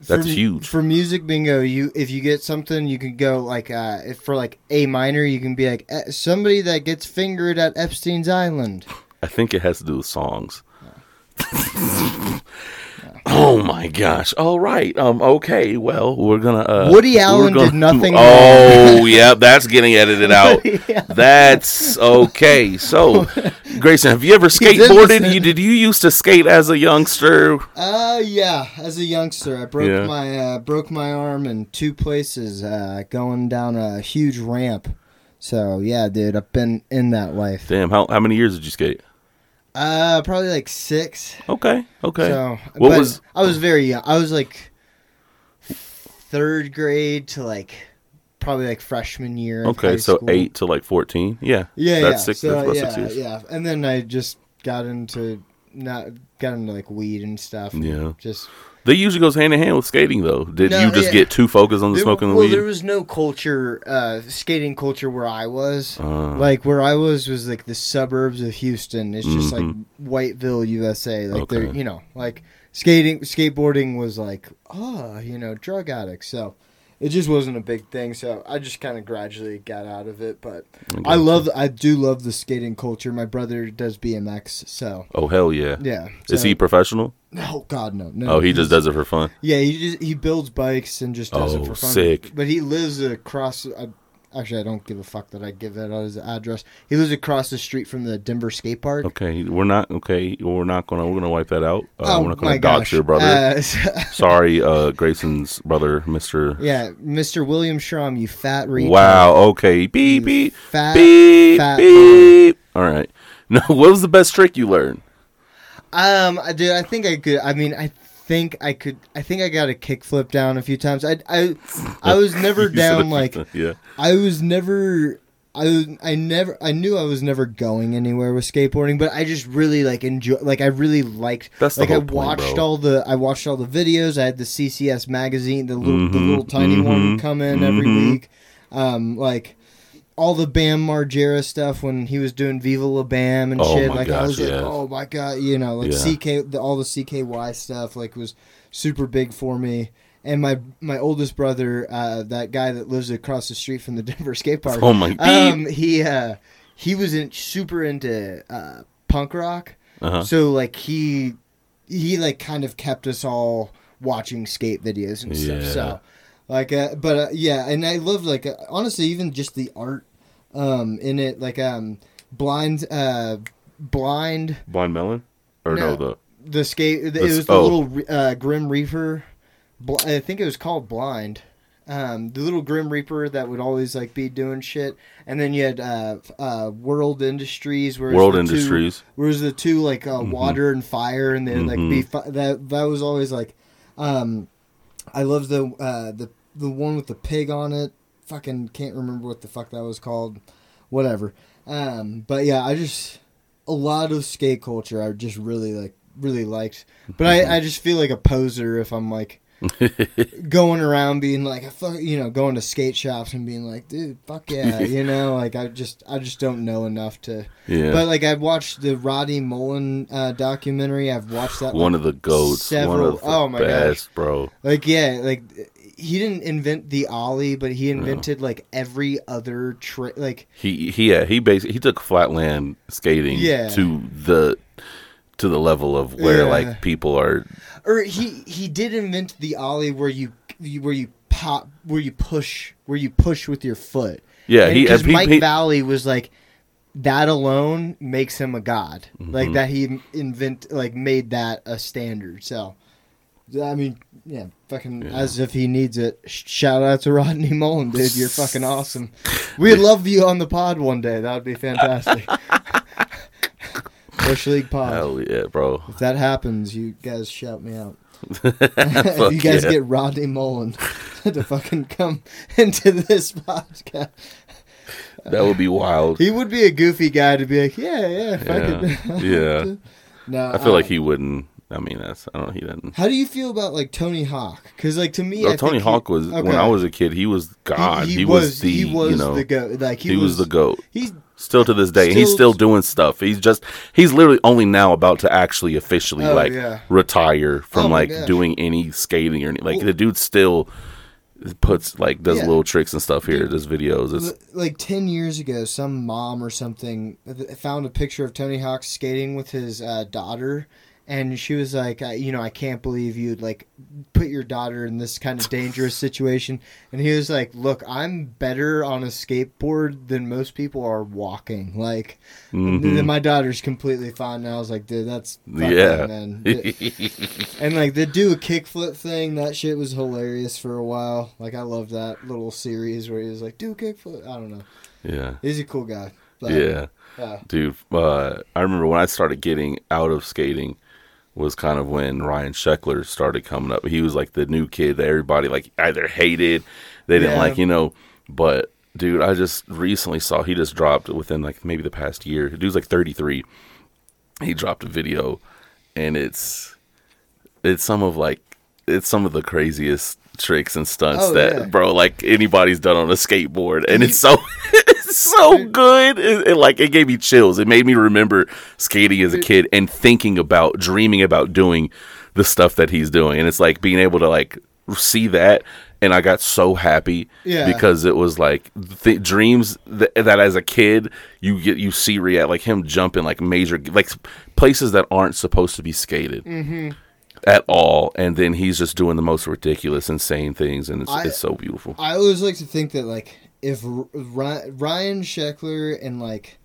that's for, huge. for music bingo. You if you get something, you can go like uh, if for like A minor, you can be like "Eh, somebody that gets fingered at Epstein's Island. I think it has to do with songs. oh my gosh! All right. Um. Okay. Well, we're gonna. Uh, Woody Allen did nothing Oh, yeah. That's getting edited out. That's okay. So, Grayson, have you ever skateboarded? You did you used to skate as a youngster? Uh yeah, as a youngster, I broke Yeah. my uh, broke my arm in two places uh, going down a huge ramp. So yeah, dude, I've been in that life. Damn. How how many years did you skate? Uh, probably like six. Okay. Okay. So, what was? I was very young. I was like third grade to like probably like freshman year. of Okay. So school. eight to like fourteen. Yeah. Yeah, That's yeah. six. So, that's yeah, six years. yeah. And then I just got into not got into like weed and stuff. Yeah. Just They usually goes hand in hand with skating, though. Did No, you just yeah. get too focused on the There- smoking the well, weed? there was no culture, uh, skating culture where I was. Uh, like where I was was like the suburbs of Houston. It's just like Mhm. Whiteville, USA. Like they're you know like skating, skateboarding was like oh you know drug addicts. So it just wasn't a big thing. So I just kind of gradually got out of it. But I love, I do love the skating culture. My brother does BMX, so Oh hell yeah! yeah. Is he professional? No, God no, no. Oh, he just does it for fun. Yeah, he just he builds bikes and just does Oh, it for fun. sick. But he lives across. I, Actually, I don't give a fuck that I give that out his address. He lives across the street from the Denver skate park. Okay, we're not okay. We're not gonna we're gonna wipe that out. Uh, oh we're not my gonna dox gosh! your brother. Uh, Sorry, uh, Grayson's brother, Mister. yeah, Mr. William Schramm, you fat retard. Wow. Okay. Beep beep fat, beep fat beep. All right. No, what was the best trick you learned? Um, I- dude, I think I could. I mean, I think I could. I think I got a kickflip down a few times. I, I, I was never down like yeah. I was never. I I never I knew I was never going anywhere with skateboarding, but I just really like enjoy like I really liked That's the like I point, watched bro. all the I watched all the videos. I had the CCS magazine, the little the Mhm, little tiny one mhm, come in every mhm. week. Um, like all the Bam Margera stuff when he was doing Viva La Bam and Oh shit. like I gosh, was like, oh my god, you know, like Yeah. CK, the, all the CKY stuff like was super big for me. And my my oldest brother, uh, that guy that lives across the street from the Denver skate park, Oh my. Um, he uh, he was in, super into uh, punk rock, uh-huh. so like he he like kind of kept us all watching skate videos and stuff. Yeah. So like, uh, but uh, yeah, and I love like uh, honestly even just the art um in it, like um blind uh blind Blind melon, or no, No. the the skate it The was s- the oh. little uh, grim reaper bl- i think it was called blind um, the little grim reaper that would always like be doing shit and then you had uh, uh, world industries where World the two, Industries. whereas the two like uh, Mhm. water and fire and they'd like be fi- that that was always like um i love the uh the the one with the pig on it fucking can't remember what the fuck that was called whatever um but yeah i just a lot of skate culture i just really like really liked but i i just feel like a poser if i'm like going around being like fuck you know going to skate shops and being like dude fuck yeah you know like i just i just don't know enough to yeah. but like I've watched the Rodney Mullen uh, documentary. I've watched that one one. of the goats. one several- of the oh my gosh. bro. Like yeah, like he didn't invent the ollie, but he invented like every other trick. Like He he yeah, he basically he took flatland skating Yeah. to the to the level of where Yeah. like people are or he he did invent the ollie where you, where you pop where you push where you push with your foot. yeah he, because Mike he- Vallely was like that alone makes him a god. Mm-hmm. Like that he invent like made that a standard. So I mean, yeah, fucking Yeah. as if he needs it. Shout out to Rodney Mullen, dude. You're fucking awesome. We'd love you on the pod one day. That would be fantastic. Bush League pod. hell yeah, bro. If that happens, you guys shout me out. You guys yeah. get Rodney Mullen to fucking come into this podcast. that would be wild. He would be a goofy guy to be like, yeah, yeah, Yeah, it. yeah. no, I feel like uh, he wouldn't. I mean, that's I don't know. He doesn't. How do you feel about like Tony Hawk? Because like to me, No, I Tony think he- Hawk was when. I was a kid. He was God. He, He, was, the he was you know the goat. Like he, he, was, the goat. He's Still to this day, and he's Still- still doing stuff. He's just he's literally only now about to actually officially Oh, like yeah. retire from Oh, like gosh. doing any skating or any, like Well- the dude still puts like does Yeah. little tricks and stuff here, does videos. It's like 10 years ago some mom or something found a picture of tony hawk skating with his uh, daughter and she was like you know i can't believe you'd like put your daughter in this kind of dangerous situation and he was like look i'm better on a skateboard than most people are walking like Mhm. th- my daughter's completely fine and i was like dude that's yeah. man. and like they do a kickflip thing that shit was hilarious for a while like i loved that little series where he was like do a kickflip i don't know yeah. he's a cool guy But, Yeah. yeah. dude. Uh, I remember when I started getting out of skating was kind of when Ryan Sheckler started coming up. He was like the new kid that everybody like either hated, they didn't Yeah. like, you know. But dude, I just recently saw he just dropped within like maybe the past year. Dude's like 33. He dropped a video, and it's it's some of like it's some of the craziest tricks and stunts Oh, that yeah. bro like anybody's done on a skateboard and it's so so good. It, it, like it gave me chills. It made me remember skating as a kid and thinking about dreaming about doing the stuff that he's doing. And it's like being able to like see that and I got so happy Yeah. because it was like th- dreams that, that as a kid you get you see react like him jumping like major like places that aren't supposed to be skated Mm-hmm. at all. And then he's just doing the most ridiculous insane things and it's, I- it's so beautiful. I always like to think that like if Ryan Sheckler and like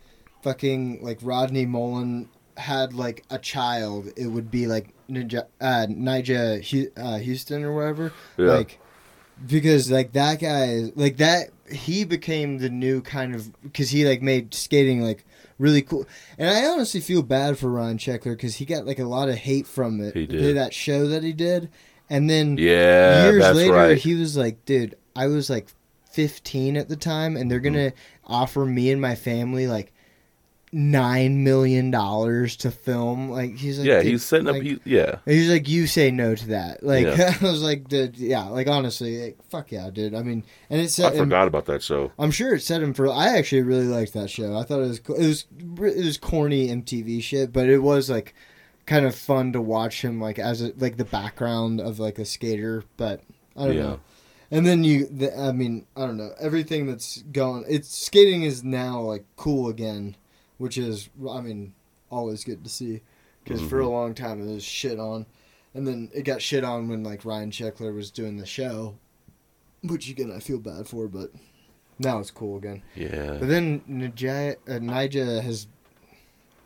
fucking like Rodney Mullen had like a child, it would be like Nyjah, uh, Hu- uh, Huston or whatever. Yeah. Like because like that guy like that he became the new kind of because he like made skating like really cool and i honestly feel bad for ryan Sheckler because he got like a lot of hate from it He did. that show that he did and then Yeah, years later right. he was like dude i was like 15 at the time and they're Mm-hmm. gonna offer me and my family like nine million dollars to film like he's like yeah, he's setting up. like, He, yeah, He's like, you say no to that. Like, Yeah. I was like, dude, yeah, like honestly, like, fuck yeah, dude. I mean, and it I him. forgot about that show. I'm sure it set him for. I actually really liked that show. I thought it was cool. It was it was corny MTV shit, but it was like kind of fun to watch him like as a, like the background of like a skater. But I don't Yeah. know. And then you, the, I mean, I don't know. Everything that's going, it's skating is now like cool again, which is, I mean, always good to see. Because for a Mhm. long time it was shit on, and then it got shit on when like Ryan Sheckler was doing the show, which again I feel bad for, but now it's cool again. Yeah, But then Nyjah, uh, Nyjah has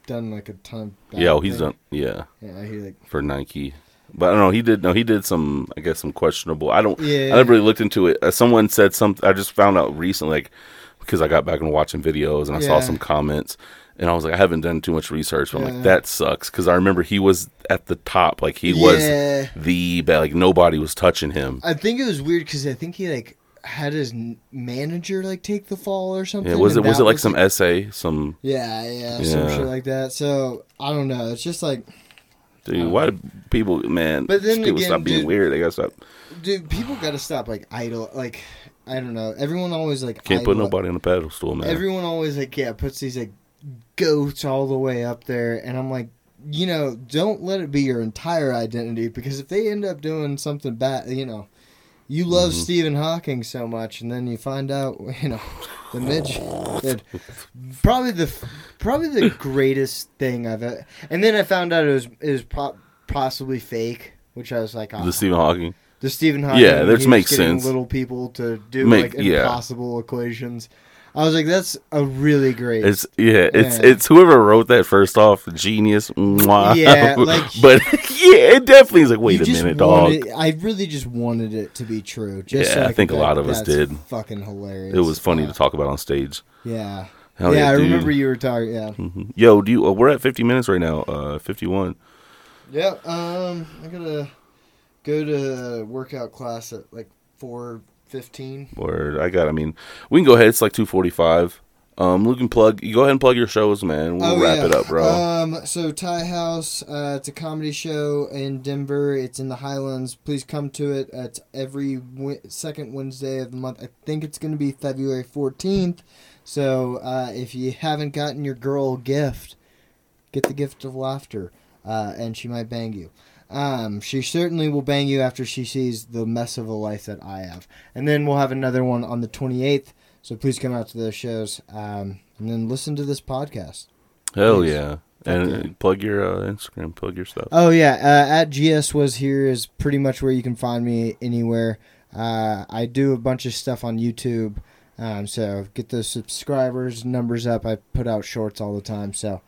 done like a ton. Of yeah. Oh, he's done. Yeah, Yeah, he like for Nike. But I don't know. He did. No, he did some. I guess some questionable. I don't. yeah. I never really looked into it. Uh, someone said something. I just found out recently, like because I got back and watching videos and I saw some comments, and I was like, I haven't done too much research. But I'm like, that sucks because I remember he was at the top. Like he was the best. Like nobody was touching him. I think it was weird because I think he like had his manager like take the fall or something. Yeah, was it was it like some essay? Some Yeah, yeah, some shit like that. So I don't know. It's just like, dude. Why do people, man? But then people again, stop being dude- weird. They gotta stop. dude, people got to stop like idol. Like I don't know. Everyone always like Can't put nobody on a pedestal, man. Everyone always like yeah puts these like goats all the way up there, and I'm like, you know, don't let it be your entire identity because if they end up doing something bad, you know, you love Mhm. Stephen Hawking so much, and then you find out, you know, the midge, that probably the probably the greatest thing I've ever, and then I found out it was it was po- possibly fake, which I was like, oh, the Stephen Hawking. the Stephen Hawking. Yeah, that makes sense. Little people to do Make- like yeah. impossible equations. I was like, that's a really great. It's yeah, it's Yeah. it's whoever wrote that first off, genius. Mwah. Yeah, like- but yeah, it definitely is like, wait a minute, dog. I really just wanted it to be true. Just so Yeah, I think a lot of us did." Fucking hilarious. It was funny to talk about on stage. Yeah. Hell yeah, I remember you were talking. Yeah. Mhm. Yo, do you? Uh, we're at 50 minutes right now. Uh, 51. Yeah. Um, I gotta go to workout class at like four fifteen. Or I got. I mean, we can go ahead. It's like 2:45. Um, Luke can plug. You go ahead and plug your shows, man. We'll wrap it up, bro. Um, so Tie House, uh, it's a comedy show in Denver. It's in the Highlands. Please come to it. Uh, It's every w- second Wednesday of the month. I think it's going to be February fourteenth. So uh, if you haven't gotten your girl a gift, get the gift of laughter, uh, and she might bang you. Um, she certainly will bang you after she sees the mess of a life that I have. And then we'll have another one on the 28th. So please come out to those shows um, and then listen to this podcast. Hell Thanks. yeah. And yeah. uh, plug your uh, Instagram. Plug your stuff. Oh yeah, uh, at GS was here is pretty much where you can find me anywhere. Uh, I do a bunch of stuff on YouTube, um, so get those subscribers numbers up. I put out shorts all the time. So,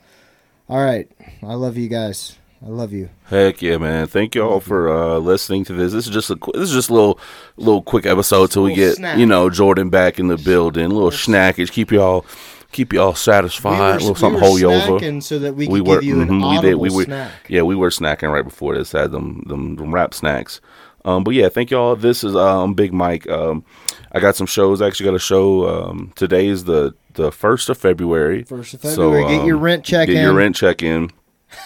all right, I love you guys. I love you. Heck yeah, man! Thank you all for uh, listening to this. This is just a qu- this is just a little little quick episode till we get snack. you know Jordan back in the building. A little snackage, keep y'all keep y'all satisfied. a little something hold you over. snacking so that we could We give were- mhm, we did, we were- snack. Yeah, we were snacking right before this. Had them them, them rap snacks. Um, but yeah, thank y'all. This is um Big Mike. Um, I got some shows. I actually got a show. Um, today is the the first of February. First of So, February, get your um, rent check Get in. your rent check in.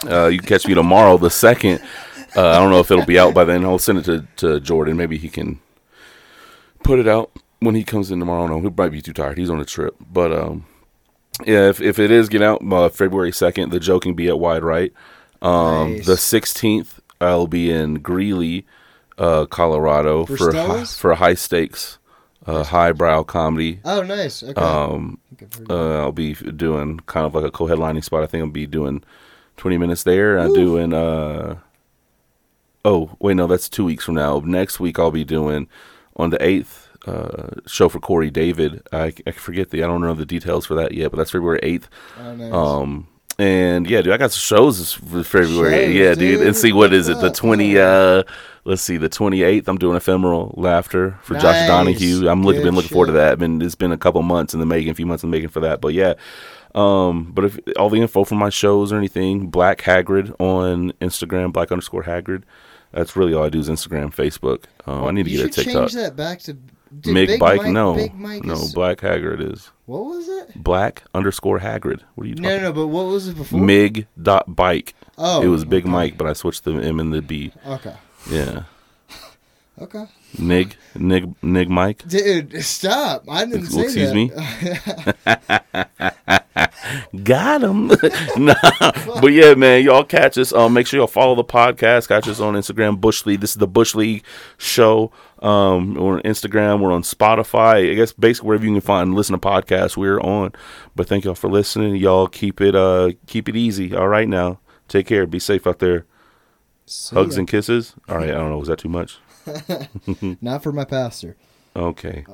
Uh, you can catch me tomorrow, the second. Uh, I don't know if it'll be out by then. I'll send it to, to Jordan. Maybe he can put it out when he comes in tomorrow. No, he might be too tired. He's on a trip. But um, yeah, if, if it is get out uh, February second, the joke can be at Wide Right. Um, Nice. The sixteenth, I'll be in Greeley, uh, Colorado For for a hi- for high stakes, uh, highbrow comedy. Oh, nice. Okay. Um, I think I've heard uh, I'll be doing kind of like a co-headlining spot. I think I'll be doing 20 minutes there. I'm doing uh oh, wait no, that's 2 weeks from now. Next week I'll be doing on the 8th uh, show for Corey David. I, I forget the I don't know the details for that yet, but that's February eighth. Oh, nice. Um, and yeah, dude, I got some shows this for February. Shows, yeah, dude. dude. And see what is it? The twenty. Uh, let's see, the twenty eighth. I'm doing ephemeral laughter for Josh Donahue. I'm looking, Good been looking forward to shit. that. Been it's been a couple months in the making, a few months in the making for that. But yeah. Um, but if all the info for my shows or anything, Black Hagrid on Instagram, Black underscore Hagrid. That's really all I do is Instagram, Facebook. Um, I need to you get a TikTok. change that back to Mig Big Bike, Mike, no, Big Mike no, is- Black Hagrid is What was it? Black underscore Hagrid. What are you talking? No, no, but what was it before? Mig dot bike. Oh, it was Big okay. Mike, but I switched the M and the B. Okay. Yeah, Okay. Nig Nig Nig Mike. Dude, stop! I didn't say Excuse that. me? Got him. nah, but yeah, man, y'all catch us. Um, make sure y'all follow the podcast. Catch us on Instagram, Bush League. This is the Bush League show. Um, we're on Instagram. We're on Spotify. I guess basically wherever you can find listen to podcasts, we're on. But thank y'all for listening. Y'all keep it uh keep it easy. All right now. Take care. Be safe out there. See Hugs ya. and kisses. All right. I don't know. Was that too much? Not for my pastor. Okay.